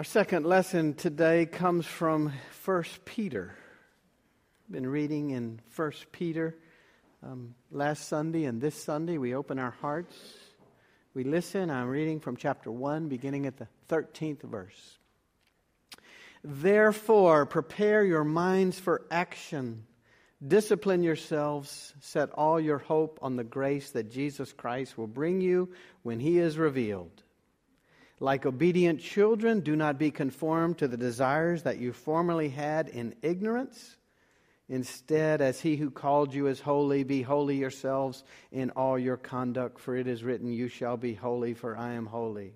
Our second lesson today comes from 1 Peter. I've Been reading in 1 Peter um, last Sunday and this Sunday. We open our hearts, we listen. I'm reading from chapter 1, beginning at the 13th verse. Therefore, prepare your minds for action. Discipline yourselves. Set all your hope on the grace that Jesus Christ will bring you when he is revealed. Like obedient children, do not be conformed to the desires that you formerly had in ignorance. Instead, as he who called you is holy, be holy yourselves in all your conduct, for it is written, You shall be holy, for I am holy.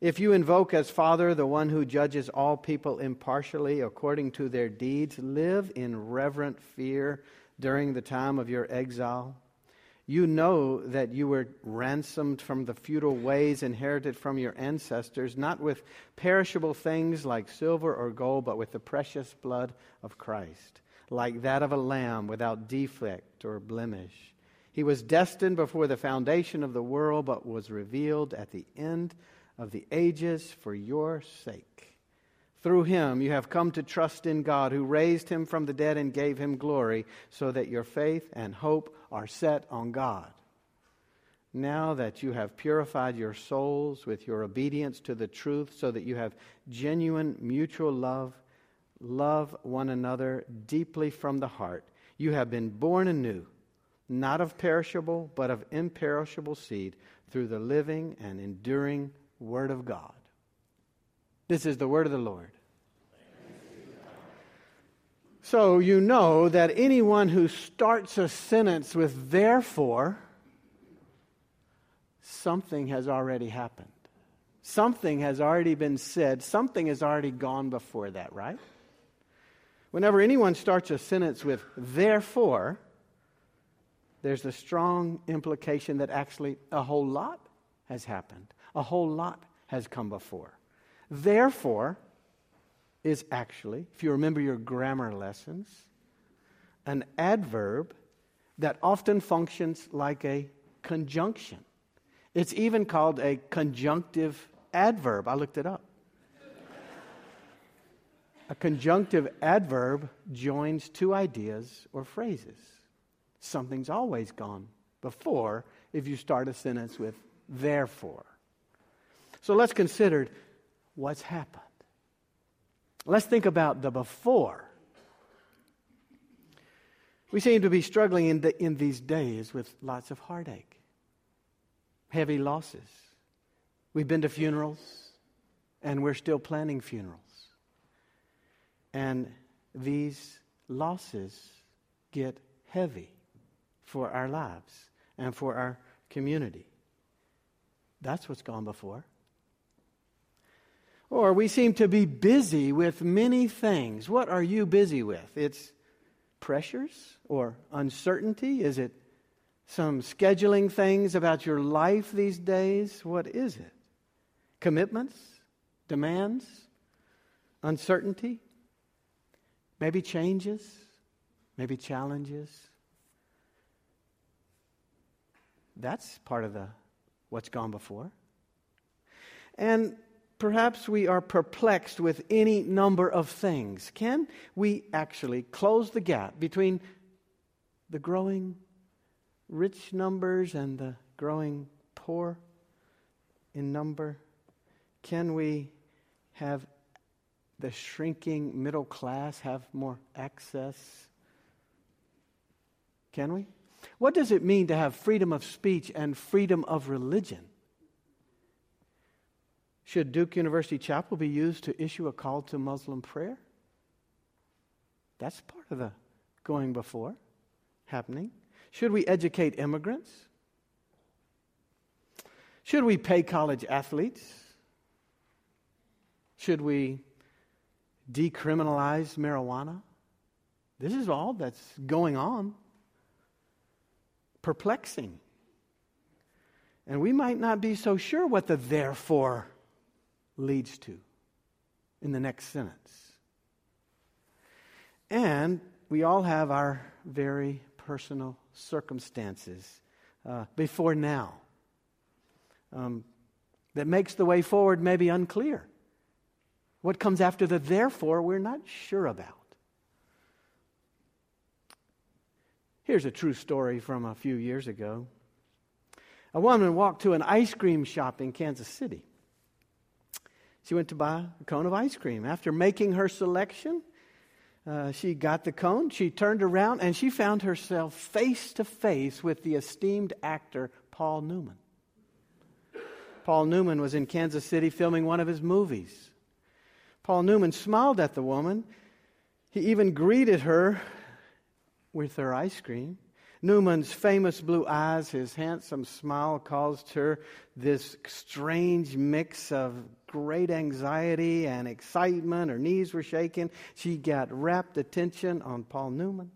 If you invoke as Father the one who judges all people impartially according to their deeds, live in reverent fear during the time of your exile. You know that you were ransomed from the futile ways inherited from your ancestors, not with perishable things like silver or gold, but with the precious blood of Christ, like that of a lamb without defect or blemish. He was destined before the foundation of the world, but was revealed at the end of the ages for your sake. Through him you have come to trust in God, who raised him from the dead and gave him glory, so that your faith and hope are set on God. Now that you have purified your souls with your obedience to the truth, so that you have genuine mutual love, love one another deeply from the heart. You have been born anew, not of perishable, but of imperishable seed, through the living and enduring Word of God. This is the word of the Lord. So you know that anyone who starts a sentence with therefore, something has already happened. Something has already been said. Something has already gone before that, right? Whenever anyone starts a sentence with therefore, there's a strong implication that actually a whole lot has happened a whole lot has come before. Therefore, is actually, if you remember your grammar lessons, an adverb that often functions like a conjunction. It's even called a conjunctive adverb. I looked it up. a conjunctive adverb joins two ideas or phrases. Something's always gone before if you start a sentence with therefore. So let's consider what's happened. Let's think about the before. We seem to be struggling in, the, in these days with lots of heartache, heavy losses. We've been to funerals, and we're still planning funerals. And these losses get heavy for our lives and for our community. That's what's gone before. Or we seem to be busy with many things. What are you busy with? It's pressures or uncertainty? Is it some scheduling things about your life these days? What is it? Commitments? Demands? Uncertainty? Maybe changes? Maybe challenges? That's part of the what's gone before. And Perhaps we are perplexed with any number of things. Can we actually close the gap between the growing rich numbers and the growing poor in number? Can we have the shrinking middle class have more access? Can we? What does it mean to have freedom of speech and freedom of religion? Should Duke University Chapel be used to issue a call to Muslim prayer? That's part of the going before happening. Should we educate immigrants? Should we pay college athletes? Should we decriminalize marijuana? This is all that's going on. Perplexing. And we might not be so sure what the therefore leads to in the next sentence. And we all have our very personal circumstances uh, before now um, that makes the way forward maybe unclear. What comes after the therefore, we're not sure about. Here's a true story from a few years ago. A woman walked to an ice cream shop in Kansas City. She went to buy a cone of ice cream. After making her selection, uh, she got the cone, she turned around, and she found herself face to face with the esteemed actor Paul Newman. Paul Newman was in Kansas City filming one of his movies. Paul Newman smiled at the woman. He even greeted her with her ice cream. Newman's famous blue eyes, his handsome smile caused her this strange mix of great anxiety and excitement. Her knees were shaking. She got rapt attention on Paul Newman.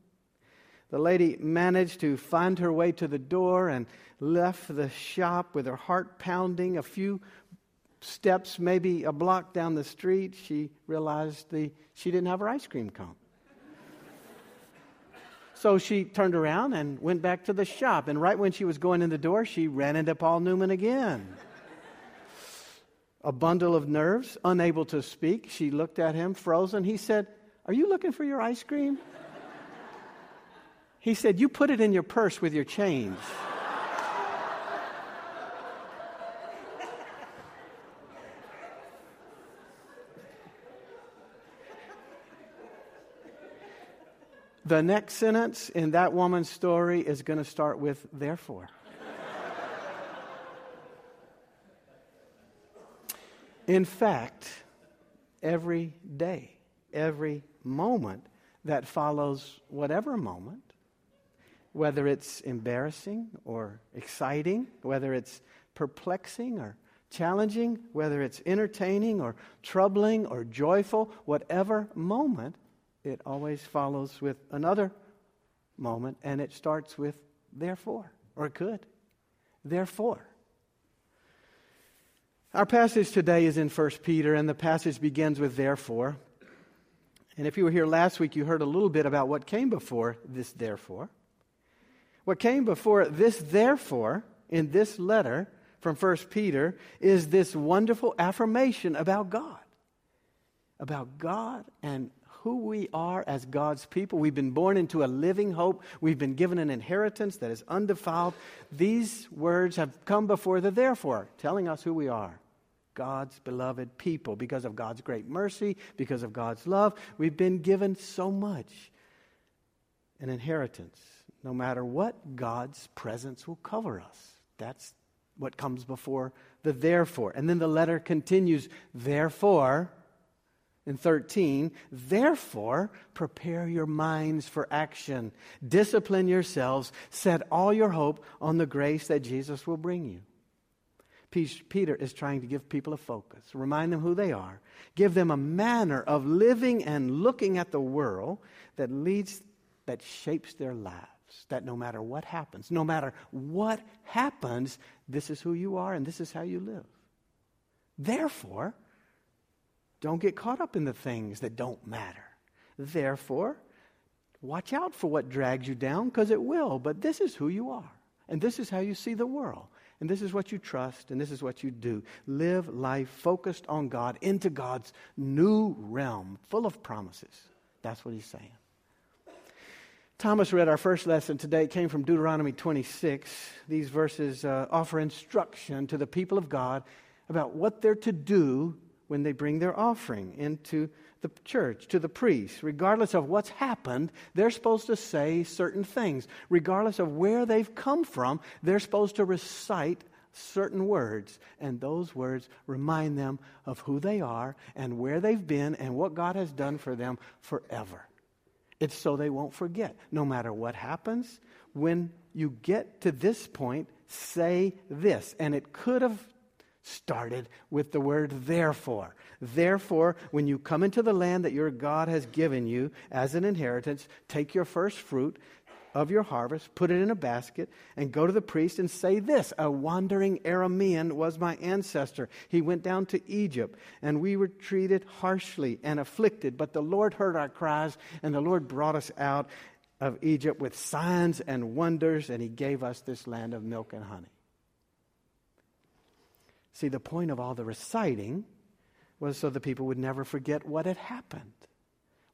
The lady managed to find her way to the door and left the shop with her heart pounding. A few steps, maybe a block down the street, she realized the, she didn't have her ice cream cone. So she turned around and went back to the shop. And right when she was going in the door, she ran into Paul Newman again. A bundle of nerves, unable to speak. She looked at him, frozen. He said, Are you looking for your ice cream? He said, You put it in your purse with your change. The next sentence in that woman's story is going to start with therefore. In fact, every day, every moment that follows whatever moment, whether it's embarrassing or exciting, whether it's perplexing or challenging, whether it's entertaining or troubling or joyful, whatever moment it always follows with another moment, and it starts with therefore, or could. Therefore. Our passage today is in 1 Peter, and the passage begins with therefore. And if you were here last week, you heard a little bit about what came before this therefore. What came before this therefore in this letter from 1 Peter is this wonderful affirmation about God. About God and who we are as God's people. We've been born into a living hope. We've been given an inheritance that is undefiled. These words have come before the therefore, telling us who we are. God's beloved people. Because of God's great mercy, because of God's love, we've been given so much an inheritance. No matter what, God's presence will cover us. That's what comes before the therefore. And then the letter continues, therefore, in 13, therefore, prepare your minds for action. Discipline yourselves. Set all your hope on the grace that Jesus will bring you. Peter is trying to give people a focus, remind them who they are, give them a manner of living and looking at the world that leads, that shapes their lives. That no matter what happens, no matter what happens, this is who you are and this is how you live. Therefore, don't get caught up in the things that don't matter. Therefore, watch out for what drags you down because it will, but this is who you are. And this is how you see the world. And this is what you trust, and this is what you do. Live life focused on God into God's new realm, full of promises. That's what he's saying. Thomas read our first lesson today. It came from Deuteronomy 26. These verses uh, offer instruction to the people of God about what they're to do when they bring their offering into the church, to the priest. Regardless of what's happened, they're supposed to say certain things. Regardless of where they've come from, they're supposed to recite certain words. And those words remind them of who they are and where they've been and what God has done for them forever. It's so they won't forget. No matter what happens, when you get to this point, say this. And it could have started with the word therefore. Therefore, when you come into the land that your God has given you as an inheritance, take your first fruit of your harvest, put it in a basket, and go to the priest and say this A wandering Aramean was my ancestor. He went down to Egypt, and we were treated harshly and afflicted, but the Lord heard our cries, and the Lord brought us out of Egypt with signs and wonders, and He gave us this land of milk and honey. See, the point of all the reciting was so the people would never forget what had happened,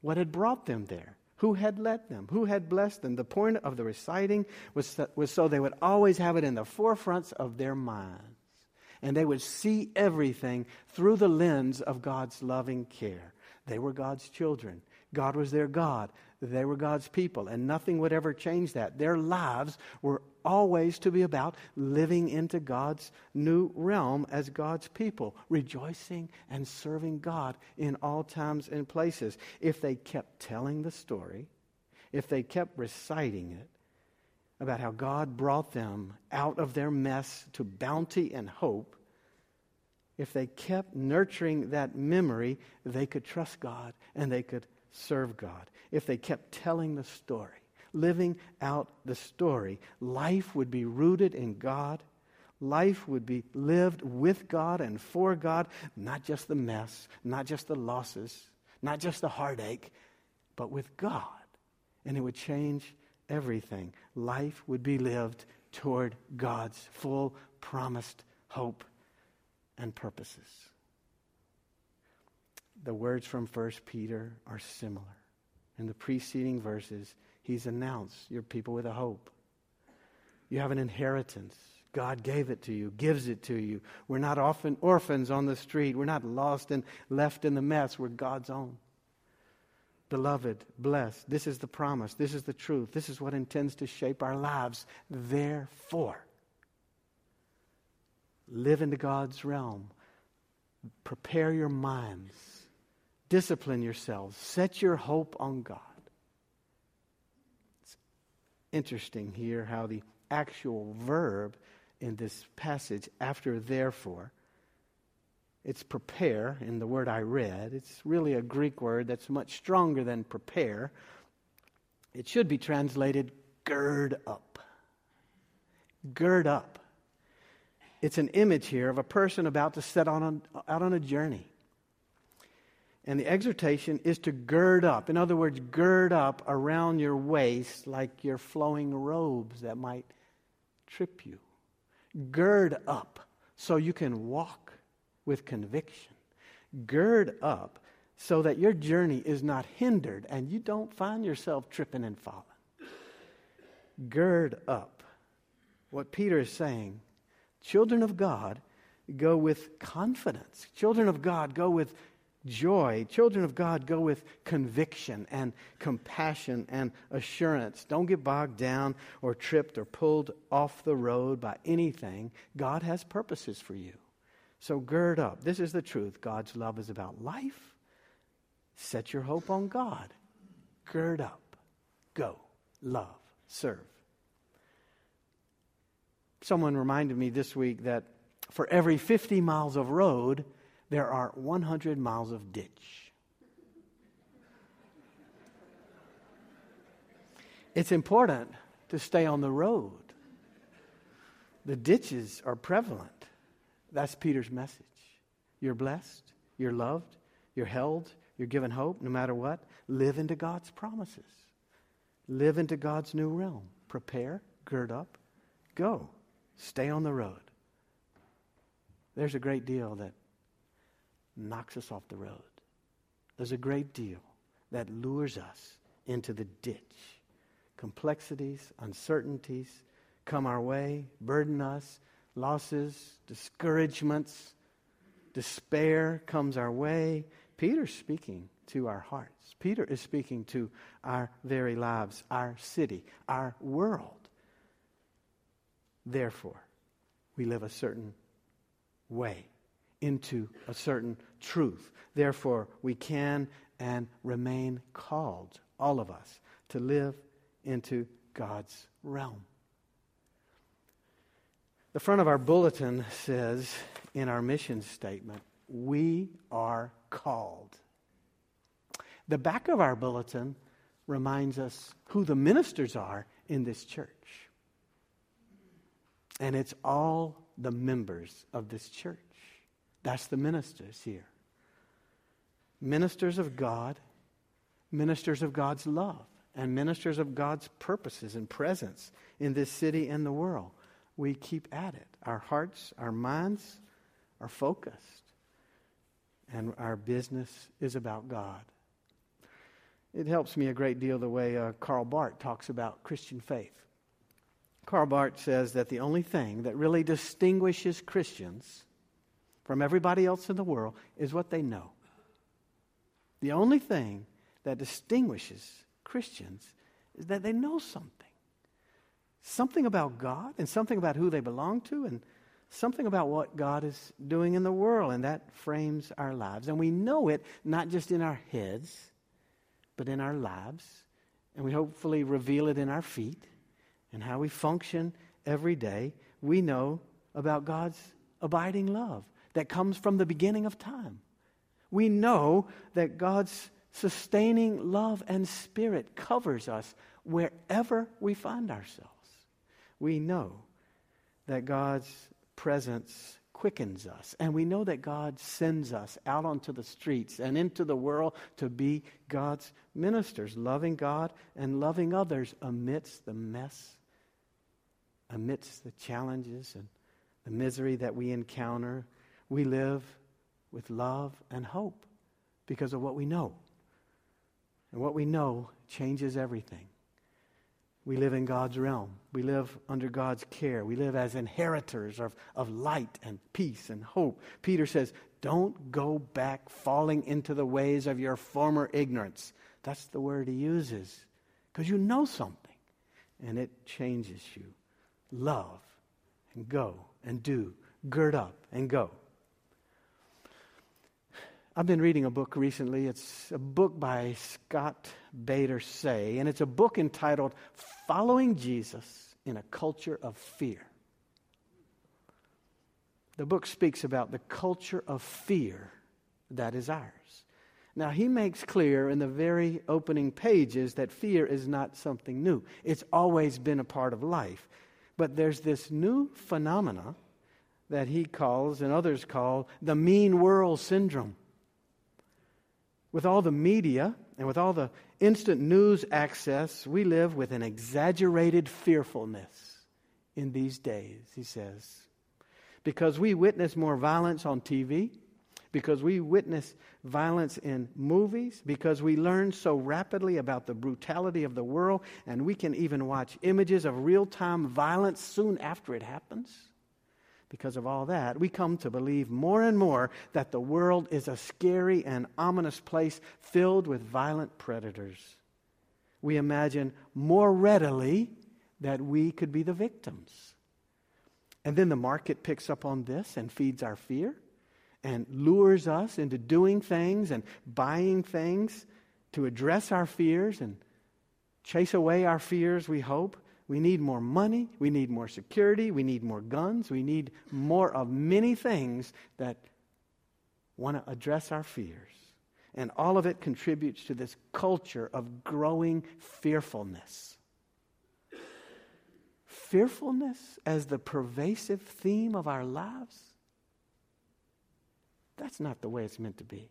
what had brought them there, who had led them, who had blessed them. The point of the reciting was, was so they would always have it in the forefronts of their minds. And they would see everything through the lens of God's loving care. They were God's children. God was their God. They were God's people, and nothing would ever change that. Their lives were always to be about living into God's new realm as God's people, rejoicing and serving God in all times and places. If they kept telling the story, if they kept reciting it about how God brought them out of their mess to bounty and hope, if they kept nurturing that memory, they could trust God and they could serve God. If they kept telling the story, living out the story, life would be rooted in God. Life would be lived with God and for God, not just the mess, not just the losses, not just the heartache, but with God. And it would change everything. Life would be lived toward God's full promised hope and purposes. The words from 1 Peter are similar. In the preceding verses, he's announced you're people with a hope. You have an inheritance. God gave it to you, gives it to you. We're not often orphans on the street. We're not lost and left in the mess. We're God's own. Beloved, blessed. This is the promise. This is the truth. This is what intends to shape our lives. Therefore, Live into God's realm. Prepare your minds. Discipline yourselves. Set your hope on God. It's interesting here how the actual verb in this passage after therefore it's prepare in the word I read. It's really a Greek word that's much stronger than prepare. It should be translated gird up. Gird up. It's an image here of a person about to set on out on a journey. And the exhortation is to gird up. In other words, gird up around your waist like your flowing robes that might trip you. Gird up so you can walk with conviction. Gird up so that your journey is not hindered and you don't find yourself tripping and falling. Gird up. What Peter is saying Children of God go with confidence. Children of God go with joy. Children of God go with conviction and compassion and assurance. Don't get bogged down or tripped or pulled off the road by anything. God has purposes for you. So gird up. This is the truth. God's love is about life. Set your hope on God. Gird up. Go. Love. Serve. Someone reminded me this week that for every 50 miles of road, there are 100 miles of ditch. It's important to stay on the road. The ditches are prevalent. That's Peter's message. You're blessed, you're loved, you're held, you're given hope no matter what. Live into God's promises. Live into God's new realm. Prepare, gird up, go. Stay on the road. There's a great deal that knocks us off the road. There's a great deal that lures us into the ditch. Complexities, uncertainties come our way, burden us, losses, discouragements, despair comes our way. Peter's speaking to our hearts. Peter is speaking to our very lives, our city, our world. Therefore, we live a certain way into a certain truth. Therefore, we can and remain called, all of us, to live into God's realm. The front of our bulletin says in our mission statement, We are called. The back of our bulletin reminds us who the ministers are in this church. And it's all the members of this church. That's the ministers here. Ministers of God, ministers of God's love, and ministers of God's purposes and presence in this city and the world. We keep at it. Our hearts, our minds are focused. and our business is about God. It helps me a great deal the way uh, Karl Barth talks about Christian faith. Karl Barth says that the only thing that really distinguishes Christians from everybody else in the world is what they know. The only thing that distinguishes Christians is that they know something. Something about God and something about who they belong to and something about what God is doing in the world, and that frames our lives. And we know it not just in our heads, but in our lives. And we hopefully reveal it in our feet and how we function every day. We know about God's abiding love that comes from the beginning of time. We know that God's sustaining love and spirit covers us wherever we find ourselves. We know that God's presence quickens us. And we know that God sends us out onto the streets and into the world to be God's ministers, loving God and loving others amidst the mess, amidst the challenges and the misery that we encounter. We live with love and hope because of what we know. And what we know changes everything. We live in God's realm. We live under God's care. We live as inheritors of, of light and peace and hope. Peter says, Don't go back falling into the ways of your former ignorance. That's the word he uses. Because you know something and it changes you. Love and go and do. Gird up and go. I've been reading a book recently. It's a book by Scott Bader-Saye, and it's a book entitled Following Jesus in a Culture of Fear. The book speaks about the culture of fear that is ours. Now, he makes clear in the very opening pages that fear is not something new, it's always been a part of life. But there's this new phenomena that he calls, and others call, the mean world syndrome with all the media and with all the instant news access, we live with an exaggerated fearfulness in these days, he says. Because we witness more violence on TV, because we witness violence in movies, because we learn so rapidly about the brutality of the world, and we can even watch images of real time violence soon after it happens because of all that, we come to believe more and more that the world is a scary and ominous place filled with violent predators. We imagine more readily that we could be the victims. And then the market picks up on this and feeds our fear and lures us into doing things and buying things to address our fears and chase away our fears, we hope. We need more money. We need more security. We need more guns. We need more of many things that want to address our fears. And all of it contributes to this culture of growing fearfulness. Fearfulness as the pervasive theme of our lives? That's not the way it's meant to be.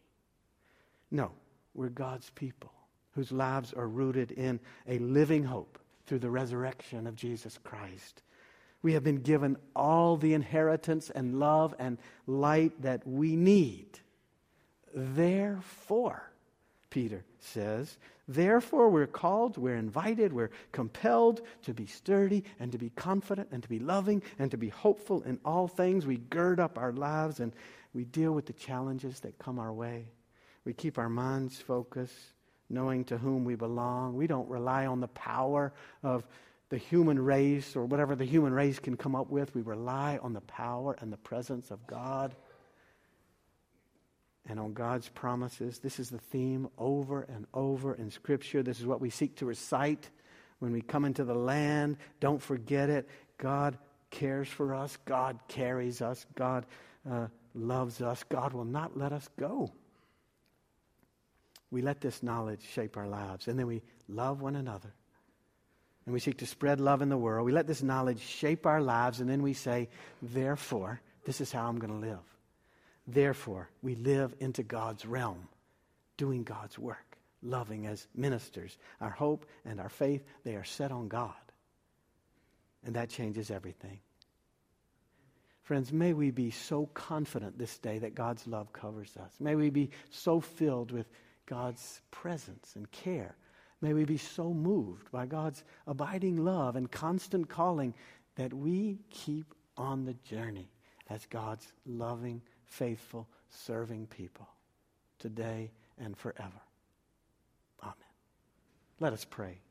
No, we're God's people whose lives are rooted in a living hope through the resurrection of Jesus Christ. We have been given all the inheritance and love and light that we need. Therefore, Peter says, therefore we're called, we're invited, we're compelled to be sturdy and to be confident and to be loving and to be hopeful in all things. We gird up our lives and we deal with the challenges that come our way. We keep our minds focused knowing to whom we belong. We don't rely on the power of the human race or whatever the human race can come up with. We rely on the power and the presence of God and on God's promises. This is the theme over and over in Scripture. This is what we seek to recite when we come into the land. Don't forget it. God cares for us, God carries us, God uh, loves us, God will not let us go we let this knowledge shape our lives. And then we love one another. And we seek to spread love in the world. We let this knowledge shape our lives. And then we say, therefore, this is how I'm going to live. Therefore, we live into God's realm, doing God's work, loving as ministers. Our hope and our faith, they are set on God. And that changes everything. Friends, may we be so confident this day that God's love covers us. May we be so filled with God's presence and care. May we be so moved by God's abiding love and constant calling that we keep on the journey as God's loving, faithful, serving people today and forever. Amen. Let us pray.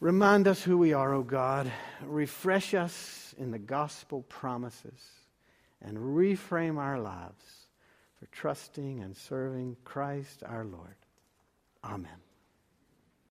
Remind us who we are, O God. Refresh us in the gospel promises and reframe our lives for trusting and serving Christ our Lord. Amen.